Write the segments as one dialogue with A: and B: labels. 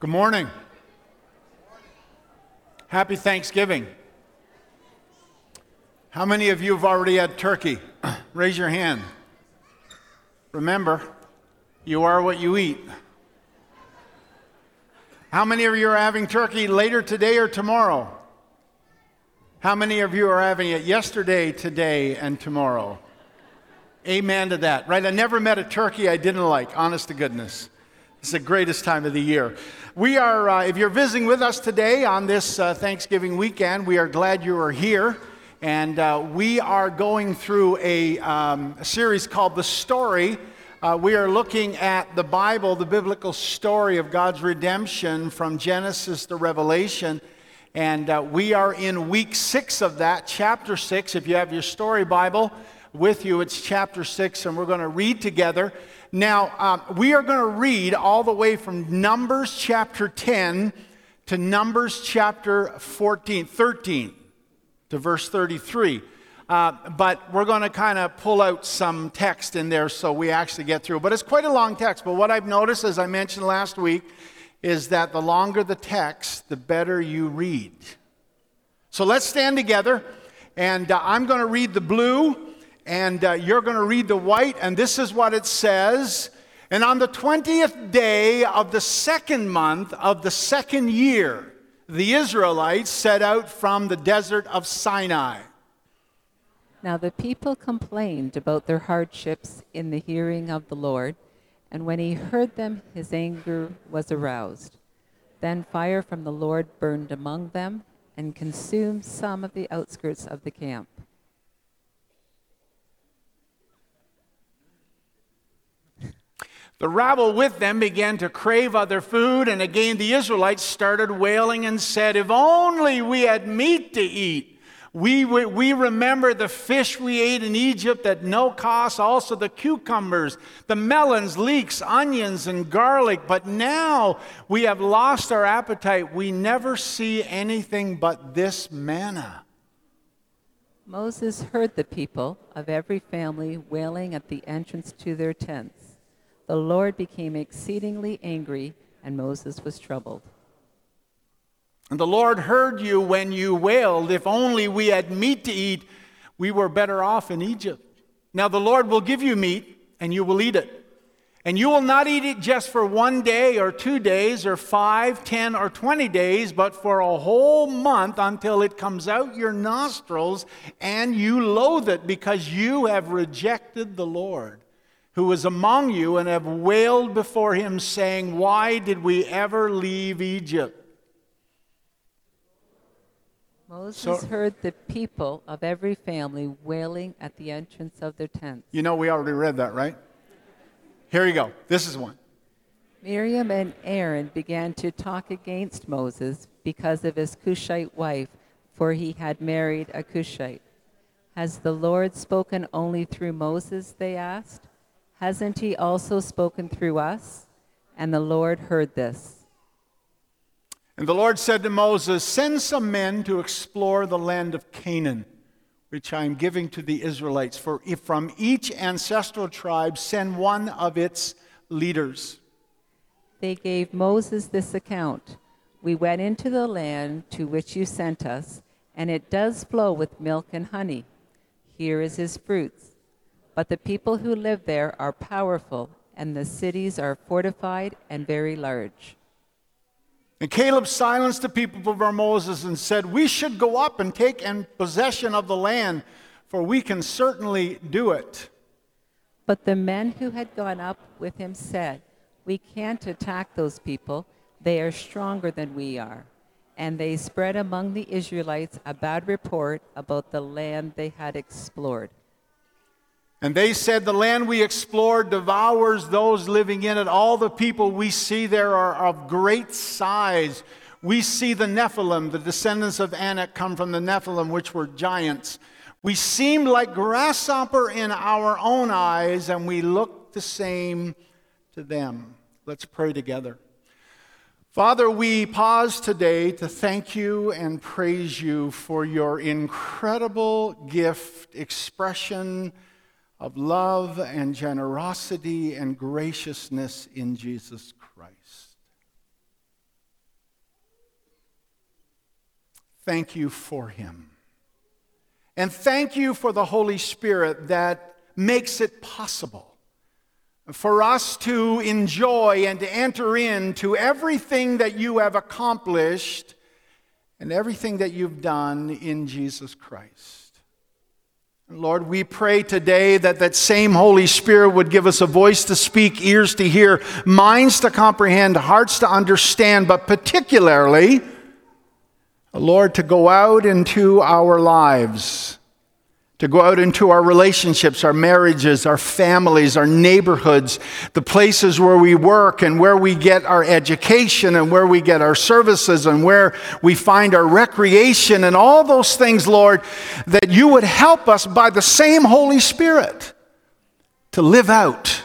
A: Good morning. Happy Thanksgiving. How many of you have already had turkey? Raise your hand. Remember, you are what you eat. How many of you are having turkey later today or tomorrow? How many of you are having it yesterday, today, and tomorrow? Amen to that, right? I never met a turkey I didn't like, honest to goodness. It's the greatest time of the year. We are, uh, if you're visiting with us today on this uh, Thanksgiving weekend, we are glad you are here. And uh, we are going through a, um, a series called The Story. Uh, we are looking at the Bible, the biblical story of God's redemption from Genesis to Revelation. And uh, we are in week six of that, chapter six. If you have your story Bible with you, it's chapter six, and we're going to read together. Now, um, we are going to read all the way from Numbers chapter 10 to Numbers chapter 14, 13 to verse 33. Uh, but we're going to kind of pull out some text in there so we actually get through. But it's quite a long text. But what I've noticed, as I mentioned last week, is that the longer the text, the better you read. So let's stand together, and uh, I'm going to read the blue, and uh, you're going to read the white, and this is what it says. And on the 20th day of the second month of the second year, the Israelites set out from the desert of Sinai.
B: Now the people complained about their hardships in the hearing of the Lord, and when he heard them, his anger was aroused. Then fire from the Lord burned among them and consumed some of the outskirts of the camp.
A: The rabble with them began to crave other food, and again the Israelites started wailing and said, If only we had meat to eat. We, we, we remember the fish we ate in Egypt at no cost, also the cucumbers, the melons, leeks, onions, and garlic. But now we have lost our appetite. We never see anything but this manna.
B: Moses heard the people of every family wailing at the entrance to their tents. The Lord became exceedingly angry, and Moses was troubled.
A: And the Lord heard you when you wailed, If only we had meat to eat, we were better off in Egypt. Now the Lord will give you meat, and you will eat it. And you will not eat it just for one day or two days or five, ten, or twenty days, but for a whole month until it comes out your nostrils and you loathe it because you have rejected the Lord who is among you and have wailed before him, saying, Why did we ever leave Egypt?
B: Moses
A: So-
B: heard the people of every family wailing at the entrance of their tents.
A: You know, we already read that, right? Here you go. This is one.
B: Miriam and Aaron began to talk against Moses because of his Cushite wife, for he had married a Cushite. Has the Lord spoken only through Moses? They asked. Hasn't he also spoken through us? And the Lord heard this.
A: And the Lord said to Moses, Send some men to explore the land of Canaan, which I am giving to the Israelites. For if from each ancestral tribe, send one of its leaders.
B: They gave Moses this account We went into the land to which you sent us, and it does flow with milk and honey. Here is his fruits. But the people who live there are powerful, and the cities are fortified and very large.
A: And Caleb silenced the people before Moses and said, We should go up and take in possession of the land, for we can certainly do it.
B: But the men who had gone up with him said, We can't attack those people. They are stronger than we are. And they spread among the Israelites a bad report about the land they had explored.
A: And they said, The land we explored devours those living in it. All the people we see there are of great size. We see the Nephilim, the descendants of Anak come from the Nephilim, which were giants. We seem like grasshopper in our own eyes, and we look the same to them. Let's pray together. Father, we pause today to thank you and praise you for your incredible gift, expression, of love and generosity and graciousness in Jesus Christ. Thank you for him. And thank you for the Holy Spirit that makes it possible for us to enjoy and to enter into everything that you have accomplished and everything that you've done in Jesus Christ. Lord, we pray today that that same Holy Spirit would give us a voice to speak, ears to hear, minds to comprehend, hearts to understand, but particularly, Lord, to go out into our lives to go out into our relationships, our marriages, our families, our neighborhoods, the places where we work and where we get our education and where we get our services and where we find our recreation and all those things, Lord, that you would help us by the same Holy Spirit to live out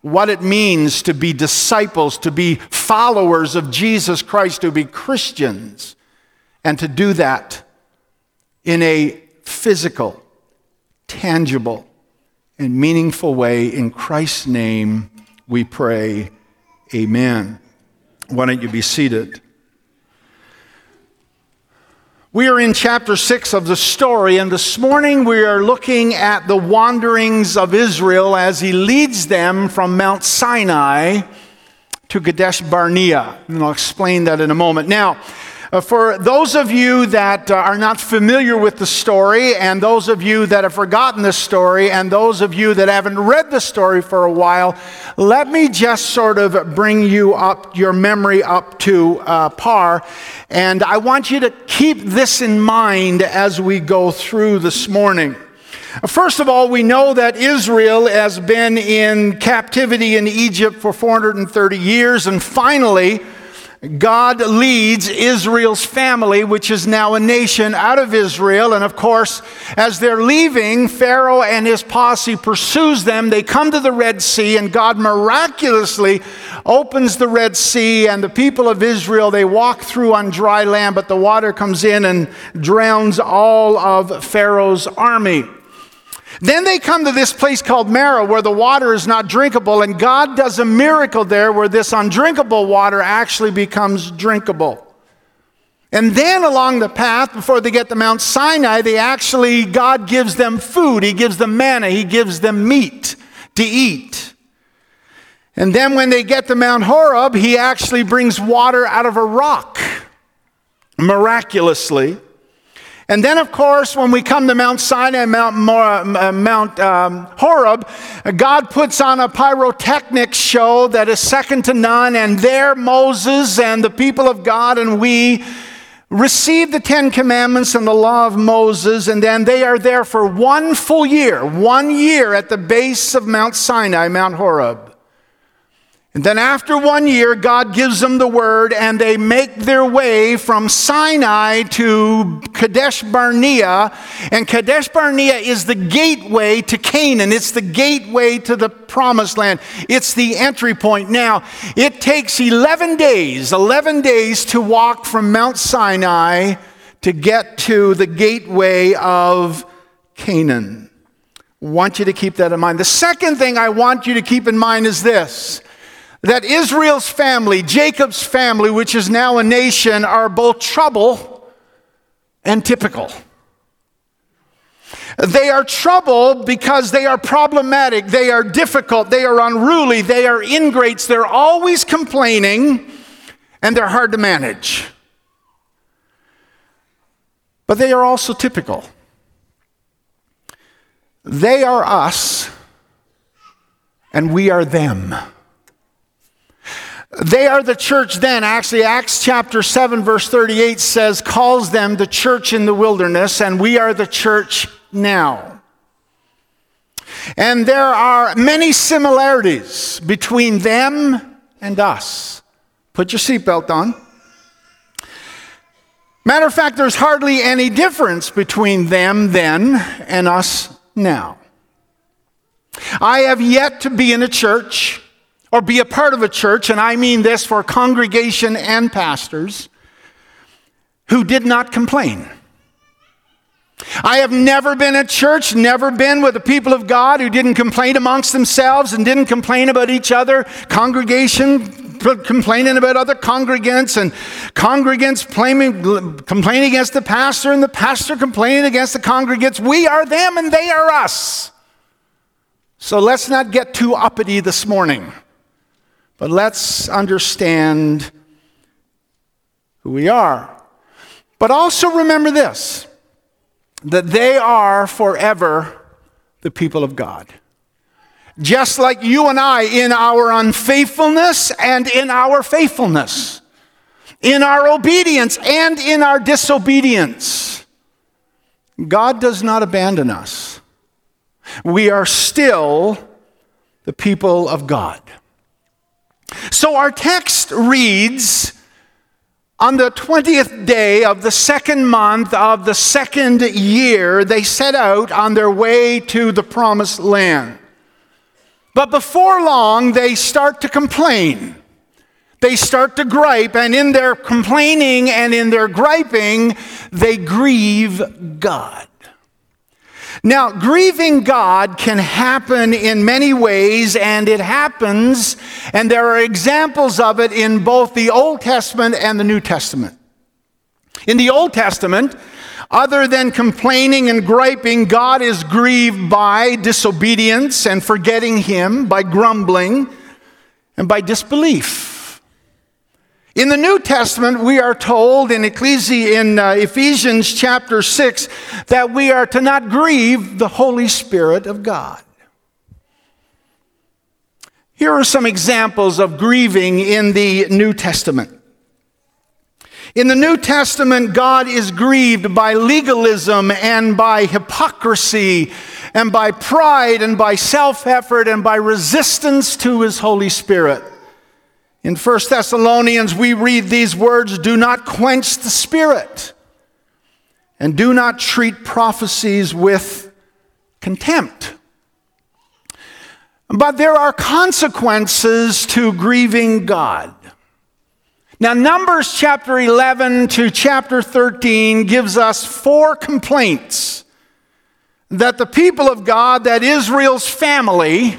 A: what it means to be disciples, to be followers of Jesus Christ, to be Christians, and to do that in a physical, tangible, and meaningful way. In Christ's name we pray. Amen. Why don't you be seated? We are in chapter 6 of the story, and this morning we are looking at the wanderings of Israel as he leads them from Mount Sinai to Kadesh Barnea. And I'll explain that in a moment. Now, uh, for those of you that uh, are not familiar with the story, and those of you that have forgotten the story, and those of you that haven't read the story for a while, let me just sort of bring you up, your memory up to uh, par. And I want you to keep this in mind as we go through this morning. First of all, we know that Israel has been in captivity in Egypt for 430 years, and finally, God leads Israel's family, which is now a nation, out of Israel. And of course, as they're leaving, Pharaoh and his posse pursues them. They come to the Red Sea, and God miraculously opens the Red Sea, and the people of Israel, they walk through on dry land, but the water comes in and drowns all of Pharaoh's army. Then they come to this place called Marah where the water is not drinkable, and God does a miracle there where this undrinkable water actually becomes drinkable. And then along the path, before they get to Mount Sinai, they actually, God gives them food. He gives them manna. He gives them meat to eat. And then when they get to Mount Horeb, He actually brings water out of a rock miraculously. And then, of course, when we come to Mount Sinai, Mount, uh, Mount um, Horeb, God puts on a pyrotechnic show that is second to none. And there, Moses and the people of God and we receive the Ten Commandments and the law of Moses. And then they are there for one full year, one year at the base of Mount Sinai, Mount Horeb. And then, after one year, God gives them the word, and they make their way from Sinai to Kadesh Barnea. And Kadesh Barnea is the gateway to Canaan, it's the gateway to the promised land, it's the entry point. Now, it takes 11 days, 11 days to walk from Mount Sinai to get to the gateway of Canaan. I want you to keep that in mind. The second thing I want you to keep in mind is this that Israel's family, Jacob's family, which is now a nation, are both trouble and typical. They are trouble because they are problematic, they are difficult, they are unruly, they are ingrates, they're always complaining, and they're hard to manage. But they are also typical. They are us, and we are them. They are the church then. Actually, Acts chapter 7, verse 38 says, calls them the church in the wilderness, and we are the church now. And there are many similarities between them and us. Put your seatbelt on. Matter of fact, there's hardly any difference between them then and us now. I have yet to be in a church or be a part of a church, and I mean this for congregation and pastors, who did not complain. I have never been at church, never been with the people of God who didn't complain amongst themselves and didn't complain about each other. Congregation complaining about other congregants, and congregants complaining against the pastor, and the pastor complaining against the congregants. We are them and they are us. So let's not get too uppity this morning, but let's understand who we are. But also remember this that they are forever the people of God. Just like you and I in our unfaithfulness and in our faithfulness, in our obedience and in our disobedience. God does not abandon us. We are still the people of God. So our text reads on the 20th day of the second month of the second year, they set out on their way to the promised land. But before long, they start to complain. They start to gripe, and in their complaining and in their griping, they grieve God. Now, grieving God can happen in many ways, and it happens, and there are examples of it in both the Old Testament and the New Testament. In the Old Testament, other than complaining and griping, God is grieved by disobedience and forgetting Him, by grumbling, and by disbelief. In the New Testament, we are told in, Ecclesi- in uh, Ephesians chapter 6 that we are to not grieve the Holy Spirit of God. Here are some examples of grieving in the New Testament. In the New Testament, God is grieved by legalism and by hypocrisy and by pride and by self effort and by resistance to His Holy Spirit. In 1 Thessalonians, we read these words Do not quench the spirit, and do not treat prophecies with contempt. But there are consequences to grieving God. Now, Numbers chapter 11 to chapter 13 gives us four complaints that the people of God, that Israel's family,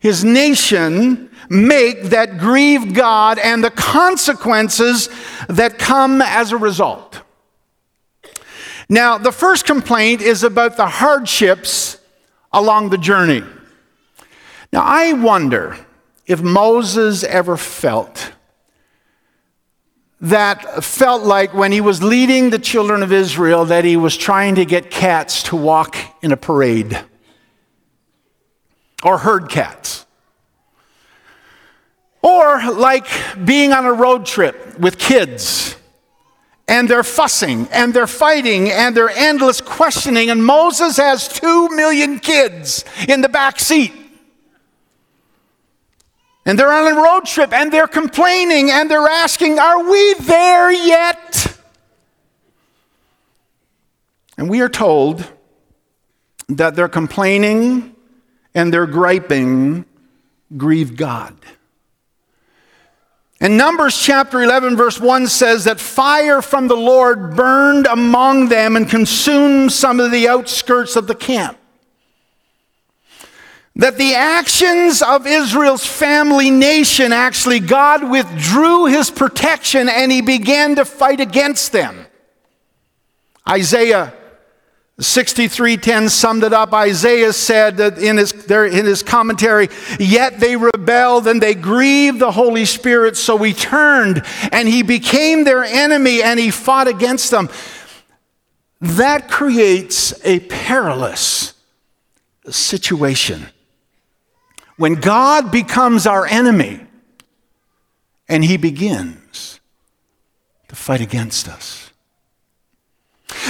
A: his nation, make that grieve God and the consequences that come as a result. Now, the first complaint is about the hardships along the journey. Now, I wonder if Moses ever felt that felt like when he was leading the children of Israel that he was trying to get cats to walk in a parade or herd cats. Or like being on a road trip with kids and they're fussing and they're fighting and they're endless questioning, and Moses has two million kids in the back seat. And they're on a road trip and they're complaining and they're asking, Are we there yet? And we are told that their complaining and their griping grieve God. And Numbers chapter 11, verse 1 says that fire from the Lord burned among them and consumed some of the outskirts of the camp. That the actions of Israel's family nation actually, God withdrew his protection and he began to fight against them. Isaiah 63:10 summed it up. Isaiah said that in his, there, in his commentary, yet they rebelled and they grieved the Holy Spirit, so he turned and he became their enemy and he fought against them. That creates a perilous situation. When God becomes our enemy and he begins to fight against us.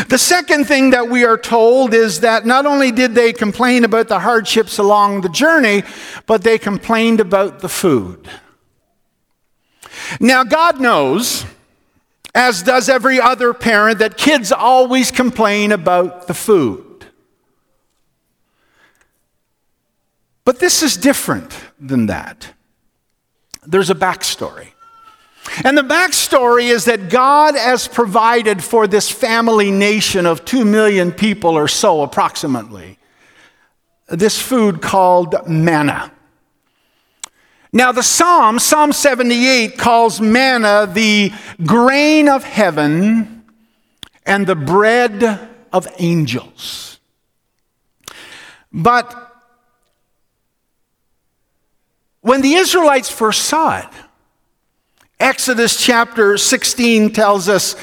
A: The second thing that we are told is that not only did they complain about the hardships along the journey, but they complained about the food. Now, God knows, as does every other parent, that kids always complain about the food. But this is different than that. There's a backstory. And the backstory is that God has provided for this family nation of two million people or so, approximately, this food called manna. Now, the Psalm, Psalm 78, calls manna the grain of heaven and the bread of angels. But when the Israelites first saw it, Exodus chapter 16 tells us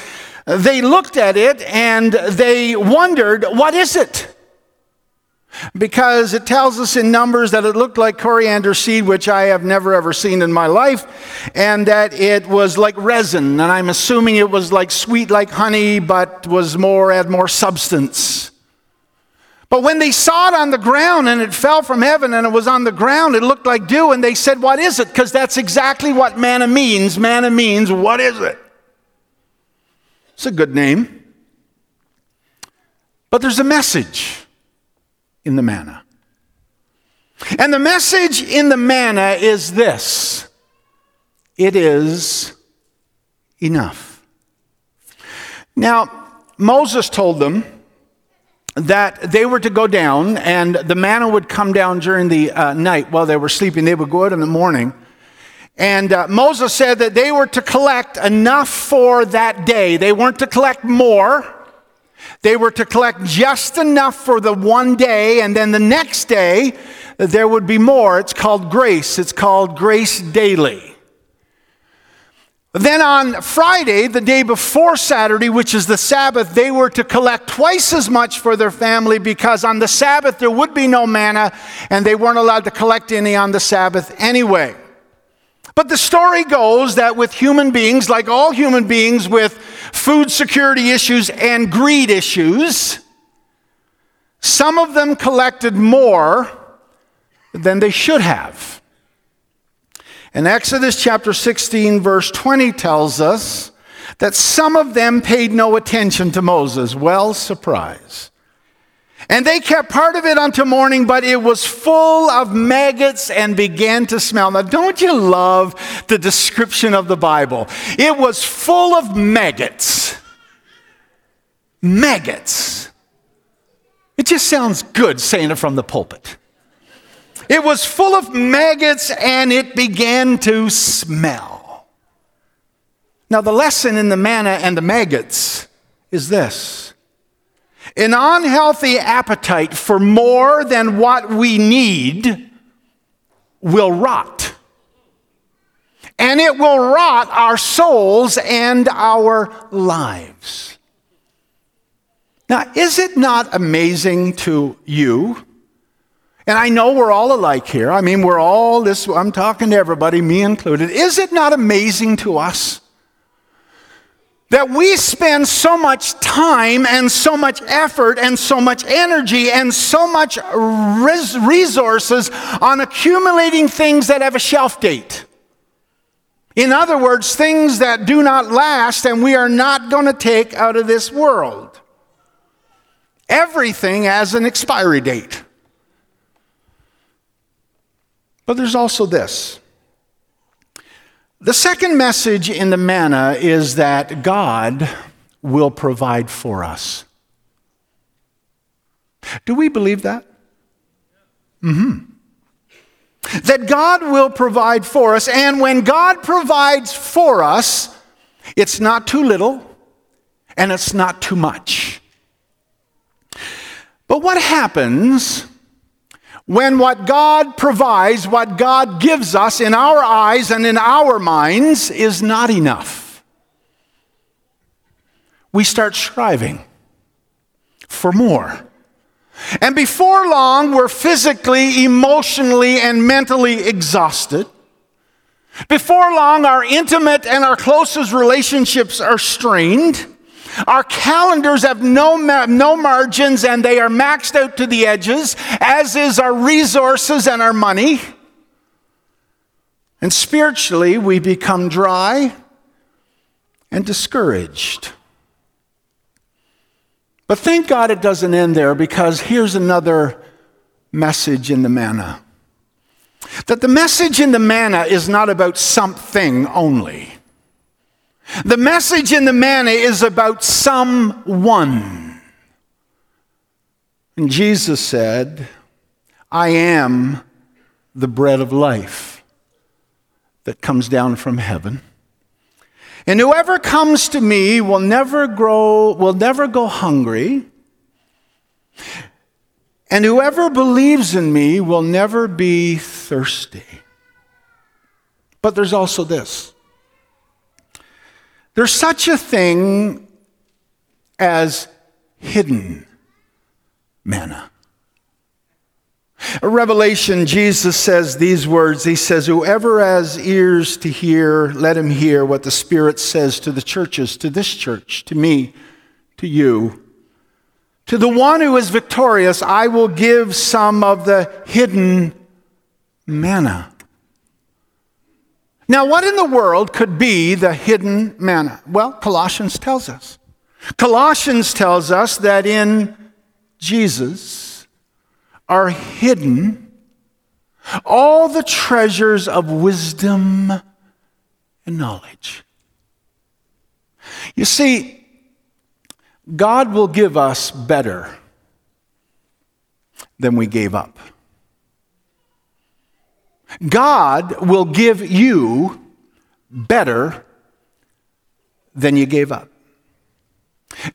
A: they looked at it and they wondered, what is it? because it tells us in Numbers that it looked like coriander seed, which I have never ever seen in my life, and that it was like resin. And I'm assuming it was like sweet like honey, but was more, had more substance. But when they saw it on the ground and it fell from heaven and it was on the ground, it looked like dew, and they said, What is it? Because that's exactly what manna means. Manna means, What is it? It's a good name. But there's a message in the manna. And the message in the manna is this it is enough. Now, Moses told them that they were to go down and the manna would come down during the uh, night while they were sleeping. They would go out in the morning. And uh, Moses said that they were to collect enough for that day. They weren't to collect more. They were to collect just enough for the one day, and then the next day there would be more. It's called grace. It's called grace daily. Then on Friday, the day before Saturday, which is the Sabbath, they were to collect twice as much for their family because on the Sabbath there would be no manna and they weren't allowed to collect any on the Sabbath anyway. But the story goes that with human beings, like all human beings with food security issues and greed issues, some of them collected more than they should have. And Exodus chapter 16, verse 20 tells us that some of them paid no attention to Moses. Well, surprise. And they kept part of it until morning, but it was full of maggots and began to smell. Now, don't you love the description of the Bible? It was full of maggots. Maggots. It just sounds good saying it from the pulpit. It was full of maggots and it began to smell. Now, the lesson in the manna and the maggots is this an unhealthy appetite for more than what we need will rot. And it will rot our souls and our lives. Now, is it not amazing to you? And I know we're all alike here. I mean, we're all this, I'm talking to everybody, me included. Is it not amazing to us that we spend so much time and so much effort and so much energy and so much res- resources on accumulating things that have a shelf date. In other words, things that do not last and we are not going to take out of this world. Everything has an expiry date. But there's also this the second message in the manna is that God will provide for us. Do we believe that? Mm-hmm. That God will provide for us, and when God provides for us, it's not too little and it's not too much. But what happens when what God provides, what God gives us in our eyes and in our minds is not enough. We start striving for more. And before long, we're physically, emotionally, and mentally exhausted. Before long, our intimate and our closest relationships are strained. Our calendars have no, no margins and they are maxed out to the edges, as is our resources and our money. And spiritually, we become dry and discouraged. But thank God it doesn't end there because here's another message in the manna. That the message in the manna is not about something only. The message in the manna is about someone. And Jesus said, I am the bread of life. that comes down from heaven. And whoever comes to me will never grow, will never go hungry. And whoever believes in me will never be thirsty. But there's also this there's such a thing as hidden manna. Revelation, Jesus says these words. He says, Whoever has ears to hear, let him hear what the Spirit says to the churches, to this church, to me, to you. To the one who is victorious, I will give some of the hidden manna. Now, what in the world could be the hidden manna? Well, Colossians tells us. Colossians tells us that in Jesus are hidden all the treasures of wisdom and knowledge. You see, God will give us better than we gave up. God will give you better than you gave up.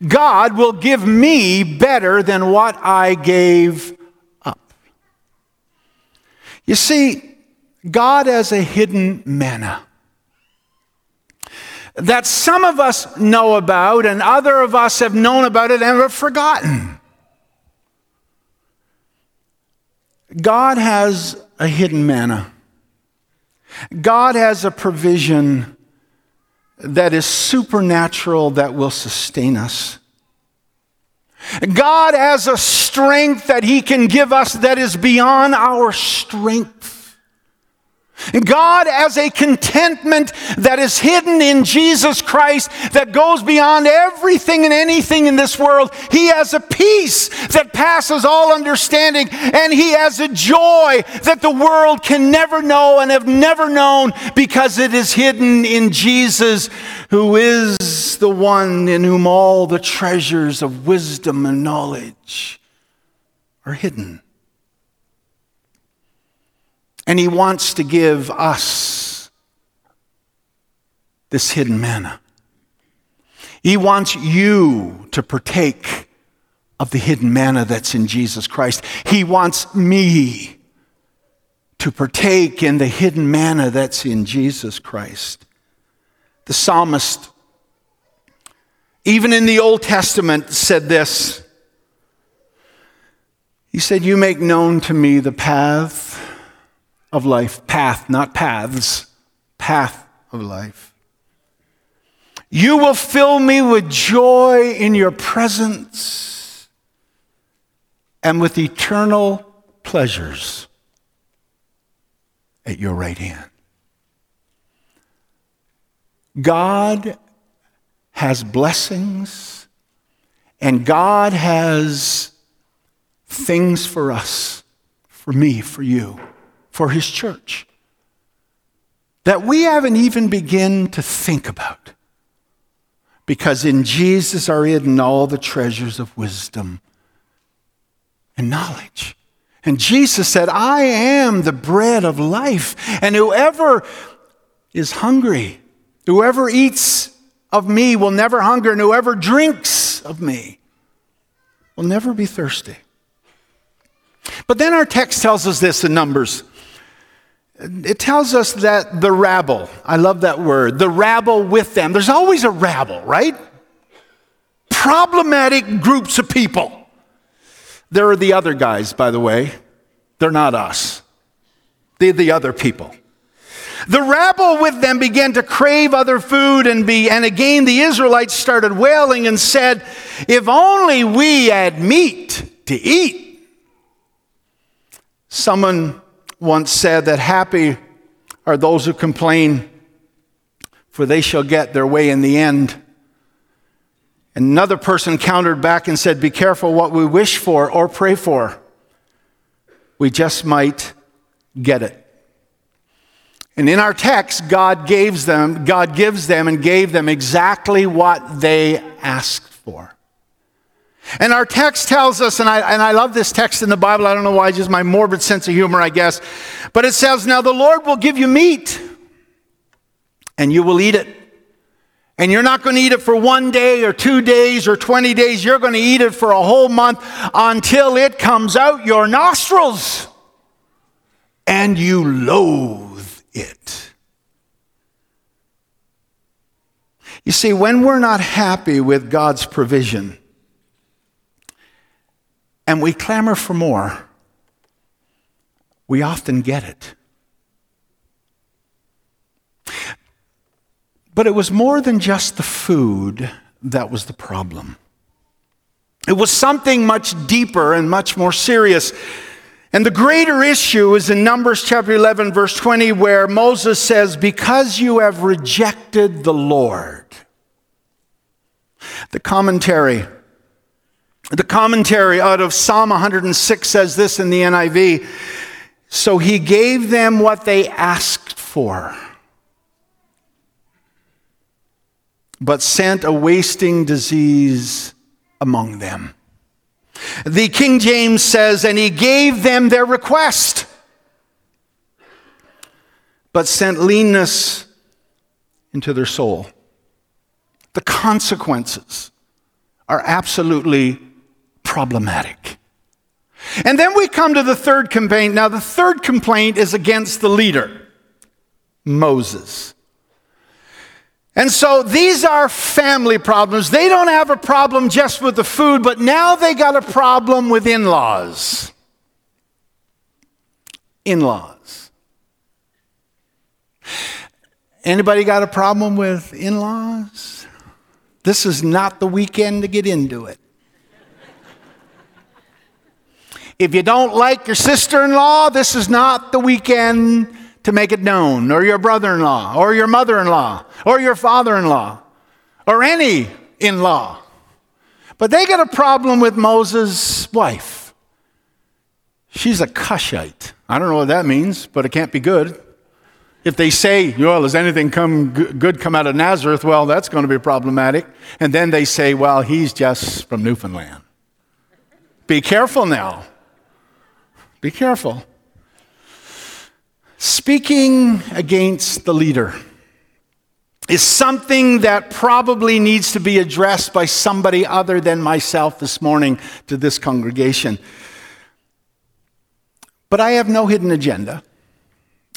A: God will give me better than what I gave up. You see, God has a hidden manna that some of us know about and other of us have known about it and have forgotten. God has a hidden manna. God has a provision that is supernatural that will sustain us. God has a strength that He can give us that is beyond our strength. God as a contentment that is hidden in Jesus Christ that goes beyond everything and anything in this world. He has a peace that passes all understanding, and He has a joy that the world can never know and have never known because it is hidden in Jesus, who is the one in whom all the treasures of wisdom and knowledge are hidden. And He wants to give us this hidden manna. He wants you to partake of the hidden manna that's in Jesus Christ. He wants me to partake in the hidden manna that's in Jesus Christ. The psalmist, even in the Old Testament, said this. He said, You make known to me the path of life. Path, not paths. Path of life. You will fill me with joy in your presence and with eternal pleasures at your right hand. God has blessings and God has things for us, for me, for you for his church that we haven't even begun to think about. Because in Jesus are hidden all the treasures of wisdom and knowledge. And Jesus said, I am the bread of life. And whoever is hungry, whoever eats of me will never hunger, and whoever drinks of me will never be thirsty. But then our text tells us this in Numbers it tells us that the rabble, I love that word, the rabble with them. There's always a rabble, right? Problematic groups of people. There are the other guys, by the way. They're not us, they're the other people. The rabble with them began to crave other food and be, and again the Israelites started wailing and said, If only we had meat to eat. Someone once said that happy are those who complain, for they shall get their way in the end. Another person countered back and said, Be careful what we wish for or pray for. We just might get it. And in our text, God gives them, God gives them and gave them exactly what they asked for. And our text tells us, and I, and I love this text in the Bible, I don't know why, it's just my morbid sense of humor, I guess. But it says, Now the Lord will give you meat. and you will eat it. And you're not going to eat it for one day or two days or 20 days. You're going to eat it for a whole month until it comes out your nostrils and you loathe it. You see, when we're not happy with God's provision and we clamor for more, we often get it. But it was more than just the food that was the problem. It was something much deeper and much more serious. And the greater issue is in Numbers chapter 11, verse 20, where Moses says, Because you have rejected the Lord. The commentary, the commentary out of Psalm 106 says this in the NIV So he gave them what they asked for. but sent a wasting disease among them. The King James says, and he gave them their request, but sent leanness into their soul. The consequences are absolutely problematic. And then we come to the third complaint. Now, the third complaint is against the leader, Moses. And so these are family problems. They don't have a problem just with the food, but now they got a problem with in laws. In laws. Anybody got a problem with in laws? This is not the weekend to get into it. If you don't like your sister in law, this is not the weekend to make it known, or your brother in law, or your mother in law, or your father in law, or any in law. But they got a problem with Moses' wife. She's a Cushite. I don't know what that means, but it can't be good. If they say, well, does anything come good come out of Nazareth? Well, that's going to be problematic. And then they say, well, he's just from Newfoundland. Be careful now. Be careful. Speaking against the leader is something that probably needs to be addressed by somebody other than myself this morning to this congregation. But I have no hidden agenda.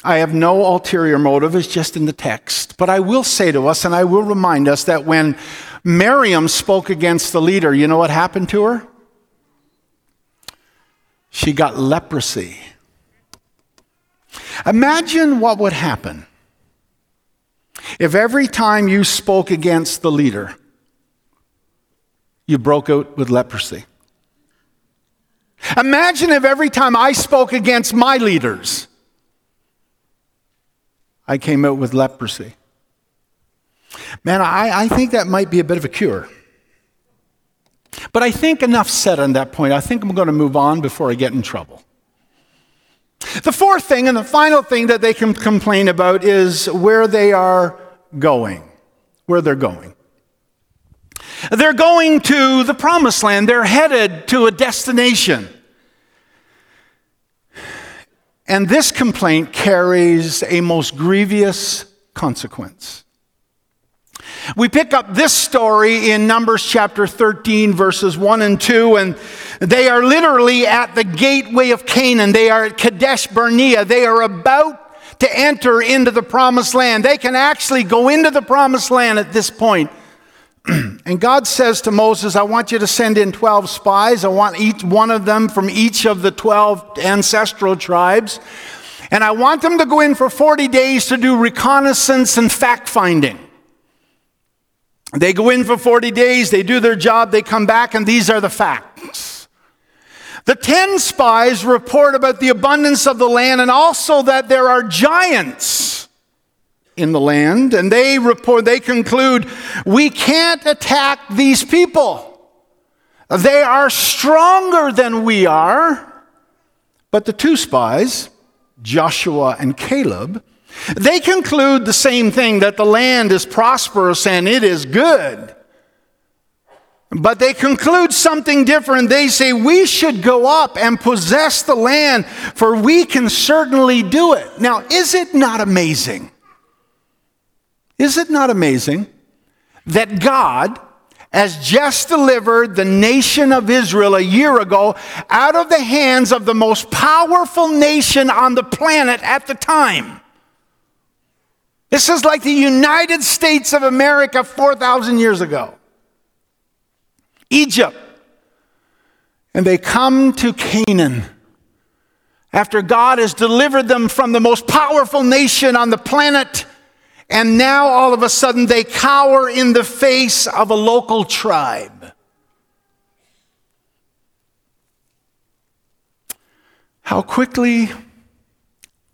A: I have no ulterior motive, it's just in the text. But I will say to us, and I will remind us, that when Miriam spoke against the leader, you know what happened to her? She got leprosy. Imagine what would happen if every time you spoke against the leader, you broke out with leprosy. Imagine if every time I spoke against my leaders, I came out with leprosy. Man, I, I think that might be a bit of a cure. But I think enough said on that point. I think I'm going to move on before I get in trouble. The fourth thing and the final thing that they can complain about is where they are going. Where they're going. They're going to the promised land, they're headed to a destination. And this complaint carries a most grievous consequence. We pick up this story in Numbers chapter 13, verses 1 and 2, and they are literally at the gateway of Canaan. They are at Kadesh Barnea. They are about to enter into the promised land. They can actually go into the promised land at this point. and God says to Moses, I want you to send in 12 spies. I want each one of them from each of the 12 ancestral tribes. And I want them to go in for 40 days to do reconnaissance and fact finding. They go in for 40 days, they do their job, they come back, and these are the facts. The 10 spies report about the abundance of the land and also that there are giants in the land. And they report, they conclude, we can't attack these people. They are stronger than we are. But the two spies, Joshua and Caleb, they conclude the same thing that the land is prosperous and it is good. But they conclude something different. They say, We should go up and possess the land, for we can certainly do it. Now, is it not amazing? Is it not amazing that God has just delivered the nation of Israel a year ago out of the hands of the most powerful nation on the planet at the time? This is like the United States of America 4,000 years ago. Egypt. And they come to Canaan after God has delivered them from the most powerful nation on the planet. And now all of a sudden they cower in the face of a local tribe. How quickly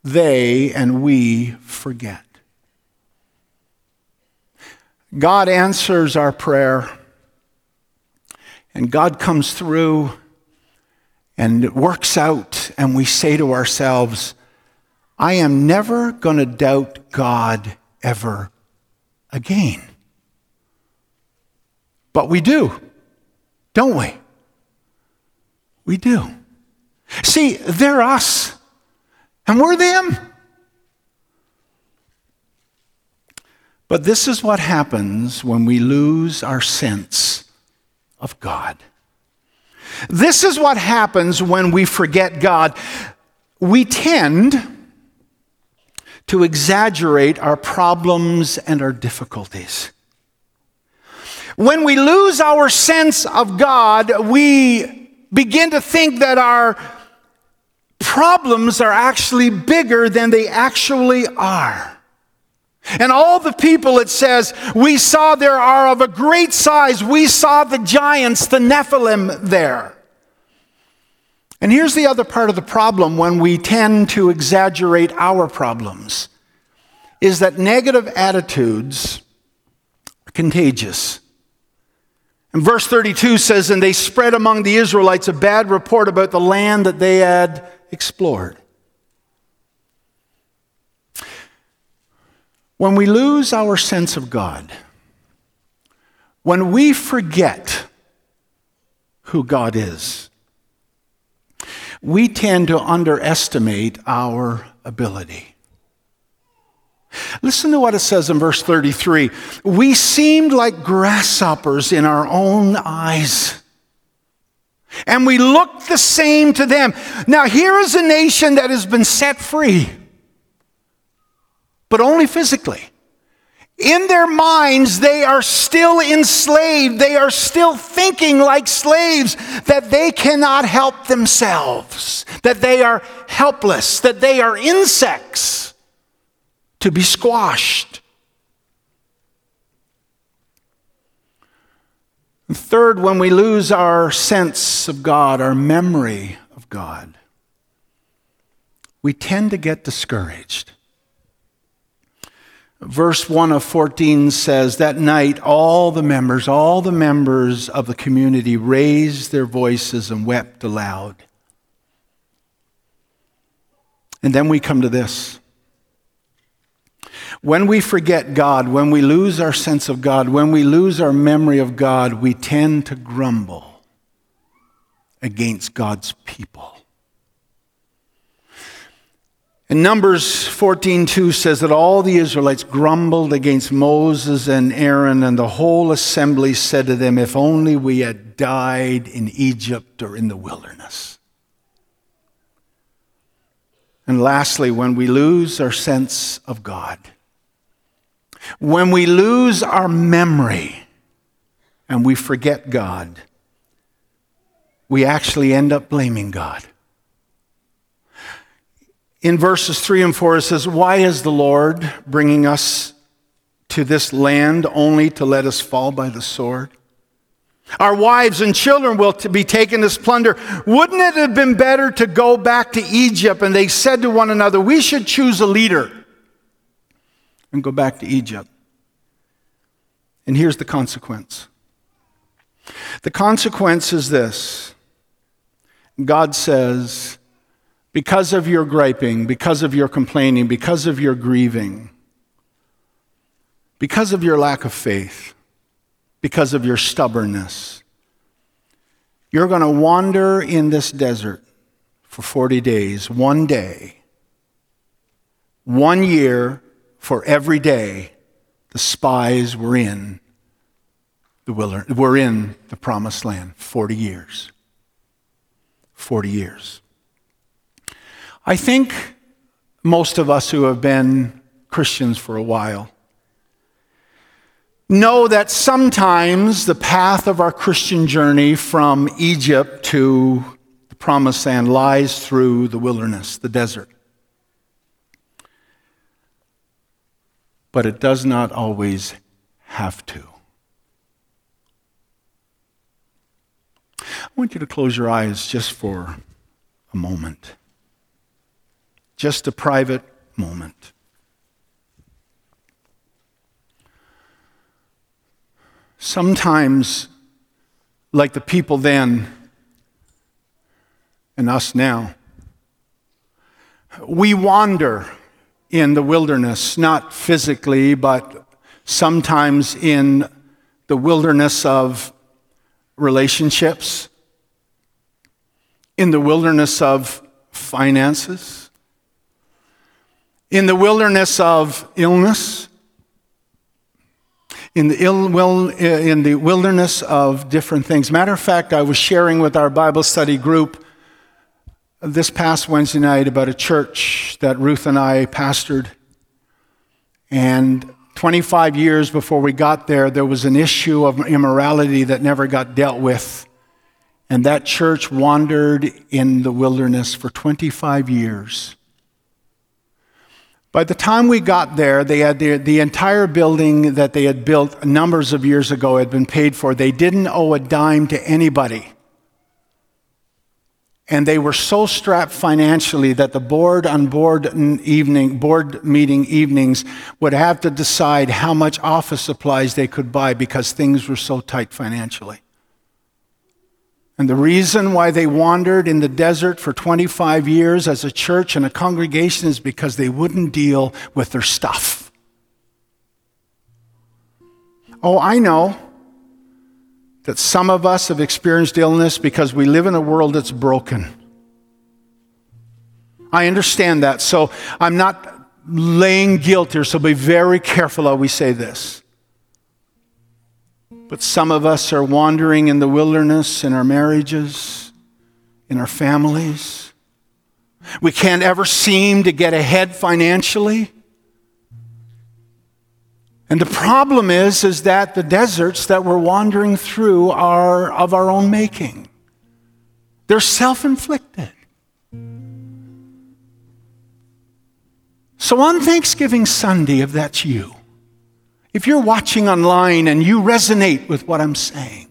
A: they and we forget. God answers our prayer, and God comes through and it works out, and we say to ourselves, I am never going to doubt God ever again. But we do, don't we? We do. See, they're us, and we're them. But this is what happens when we lose our sense of God. This is what happens when we forget God. We tend to exaggerate our problems and our difficulties. When we lose our sense of God, we begin to think that our problems are actually bigger than they actually are. And all the people, it says, we saw there are of a great size. We saw the giants, the Nephilim, there. And here's the other part of the problem when we tend to exaggerate our problems is that negative attitudes are contagious. And verse 32 says, And they spread among the Israelites a bad report about the land that they had explored. When we lose our sense of God, when we forget who God is, we tend to underestimate our ability. Listen to what it says in verse 33 We seemed like grasshoppers in our own eyes. And we looked the same to them. Now, here is a nation that has been set free but only physically. In their minds, they are still enslaved. They are still thinking like slaves that they cannot help themselves, that they are helpless, that they are insects to be squashed. And third, when we lose our sense of God, our memory of God, we tend to get discouraged. Verse 1 of 14 says, That night, all the members, all the members of the community raised their voices and wept aloud. And then we come to this. When we forget God, when we lose our sense of God, when we lose our memory of God, we tend to grumble against God's people. And Numbers 14:2 says that all the Israelites grumbled against Moses and Aaron and the whole assembly said to them if only we had died in Egypt or in the wilderness. And lastly, when we lose our sense of God, when we lose our memory and we forget God, we actually end up blaming God in verses 3 and 4, it says, Why is the Lord bringing us to this land only to let us fall by the sword? Our wives and children will be taken as plunder. Wouldn't it have been better to go back to Egypt? And they said to one another, We should choose a leader and go back to Egypt. And here's the consequence the consequence is this God says, because of your griping, because of your complaining, because of your grieving, because of your lack of faith, because of your stubbornness. You're going to wander in this desert for 40 days, one day, one year for every day the spies were in the wilderness, were in the promised land 40 years. 40 years. I think most of us who have been Christians for a while know that sometimes the path of our Christian journey from Egypt to the promised land lies through the wilderness, the desert. But it does not always have to. I want you to close your eyes just for a moment. Just a private moment. Sometimes, like the people then and us now, we wander in the wilderness, not physically, but sometimes in the wilderness of relationships, in the wilderness of finances, in the wilderness of illness, in the, Ill, well, uh, in the wilderness of different things. Matter of fact, I was sharing with our Bible study group this past Wednesday night about a church that Ruth and I pastored. And 25 years before we got there, there was an issue of immorality that never got dealt with. And that church wandered in the wilderness for 25 years. By the time we got there, they had the, the, entire building that they had built numbers of years ago had been paid for. They didn't owe a dime to anybody. And they were so strapped financially that the board on board evening, board meeting evenings would have to decide how much office supplies they could buy because things were so tight financially. And the reason why they wandered in the desert for 25 years as a church and a congregation is because they wouldn't deal with their stuff. Oh, I know that some of us have experienced illness because we live in a world that's broken. I understand that. So I'm not laying guilt here, so be very careful how we say this. But some of us are wandering in the wilderness in our marriages, in our families. We can't ever seem to get ahead financially. And the problem is, is that the deserts that we're wandering through are of our own making. They're self-inflicted. So on Thanksgiving Sunday, if that's you, if you're watching online and you resonate with what I'm saying,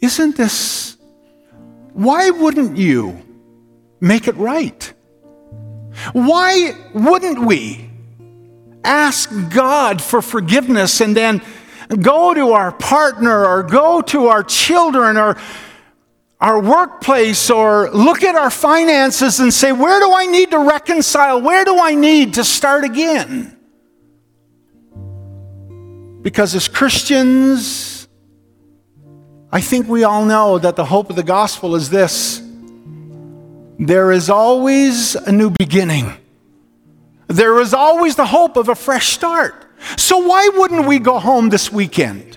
A: isn't this, why wouldn't you make it right? Why wouldn't we ask God for forgiveness and then go to our partner or go to our children or our workplace or look at our finances and say, where do I need to reconcile? Where do I need to start again? Because as Christians, I think we all know that the hope of the gospel is this there is always a new beginning, there is always the hope of a fresh start. So, why wouldn't we go home this weekend?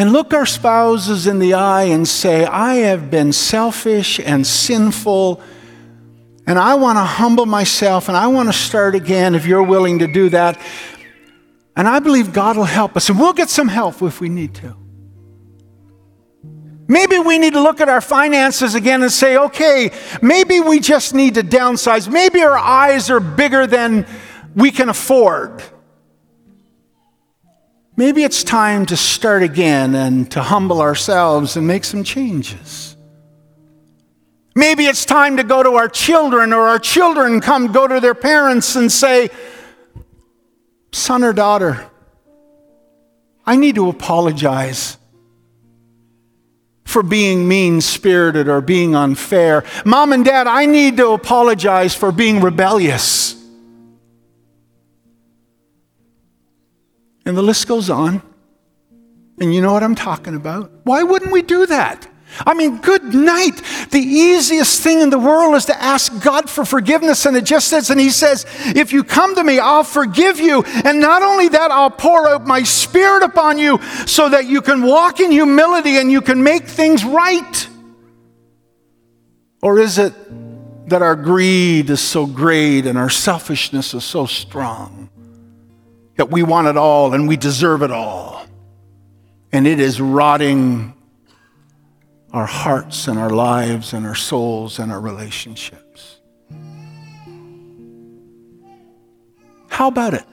A: And look our spouses in the eye and say, I have been selfish and sinful, and I want to humble myself and I want to start again if you're willing to do that. And I believe God will help us, and we'll get some help if we need to. Maybe we need to look at our finances again and say, okay, maybe we just need to downsize. Maybe our eyes are bigger than we can afford. Maybe it's time to start again and to humble ourselves and make some changes. Maybe it's time to go to our children or our children come go to their parents and say, Son or daughter, I need to apologize for being mean spirited or being unfair. Mom and dad, I need to apologize for being rebellious. And the list goes on. And you know what I'm talking about. Why wouldn't we do that? I mean, good night. The easiest thing in the world is to ask God for forgiveness. And it just says, and He says, if you come to me, I'll forgive you. And not only that, I'll pour out my spirit upon you so that you can walk in humility and you can make things right. Or is it that our greed is so great and our selfishness is so strong that we want it all and we deserve it all? And it is rotting our hearts and our lives and our souls and our relationships. How about it?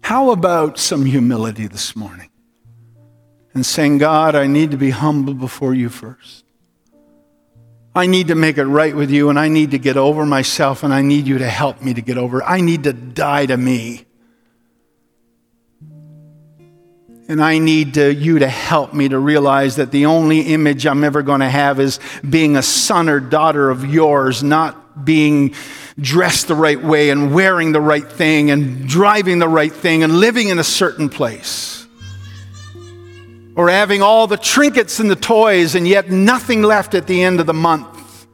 A: How about some humility this morning? And saying, God, I need to be humble before you first. I need to make it right with you, and I need to get over myself, and I need you to help me to get over. I need to die to me. And I need to, you to help me to realize that the only image I'm ever going to have is being a son or daughter of yours, not being dressed the right way and wearing the right thing and driving the right thing and living in a certain place. Or having all the trinkets and the toys and yet nothing left at the end of the month.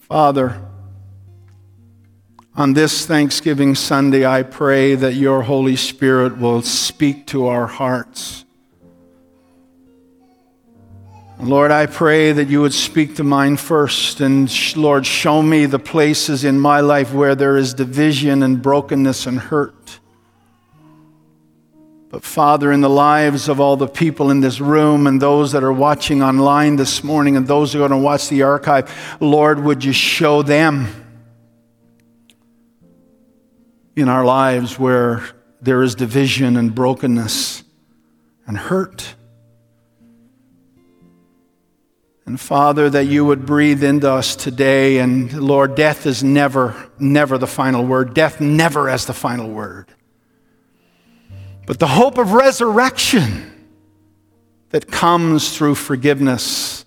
A: Father, on this Thanksgiving Sunday, I pray that your Holy Spirit will speak to our hearts. Lord, I pray that you would speak to mine first. And Lord, show me the places in my life where there is division and brokenness and hurt. But Father, in the lives of all the people in this room and those that are watching online this morning and those who are going to watch the archive, Lord, would you show them? In our lives where there is division and brokenness and hurt. And Father, that you would breathe into us today. And Lord, death is never, never the final word. Death never as the final word. But the hope of resurrection that comes through forgiveness.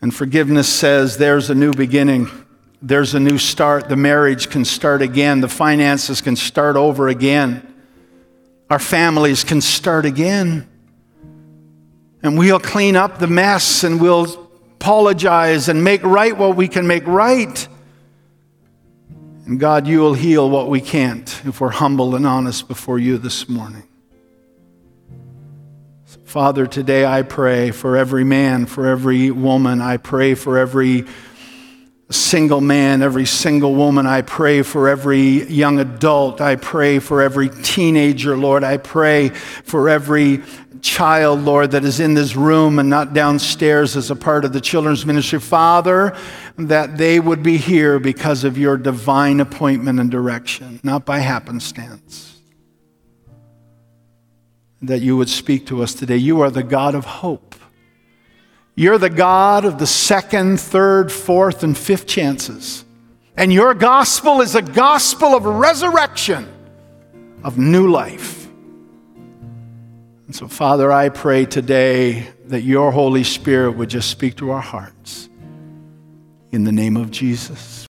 A: And forgiveness says there's a new beginning there's a new start. The marriage can start again. The finances can start over again. Our families can start again. And we'll clean up the mess and we'll apologize and make right what we can make right. And God, you will heal what we can't if we're humble and honest before you this morning. Father, today I pray for every man, for every woman. I pray for every single man, every single woman. I pray for every young adult. I pray for every teenager, Lord. I pray for every child, Lord, that is in this room and not downstairs as a part of the children's ministry. Father, that they would be here because of your divine appointment and direction, not by happenstance. That you would speak to us today. You are the God of hope. You're the God of the second, third, fourth, and fifth chances. And your gospel is a gospel of resurrection, of new life. And so, Father, I pray today that your Holy Spirit would just speak to our hearts. In the name of Jesus.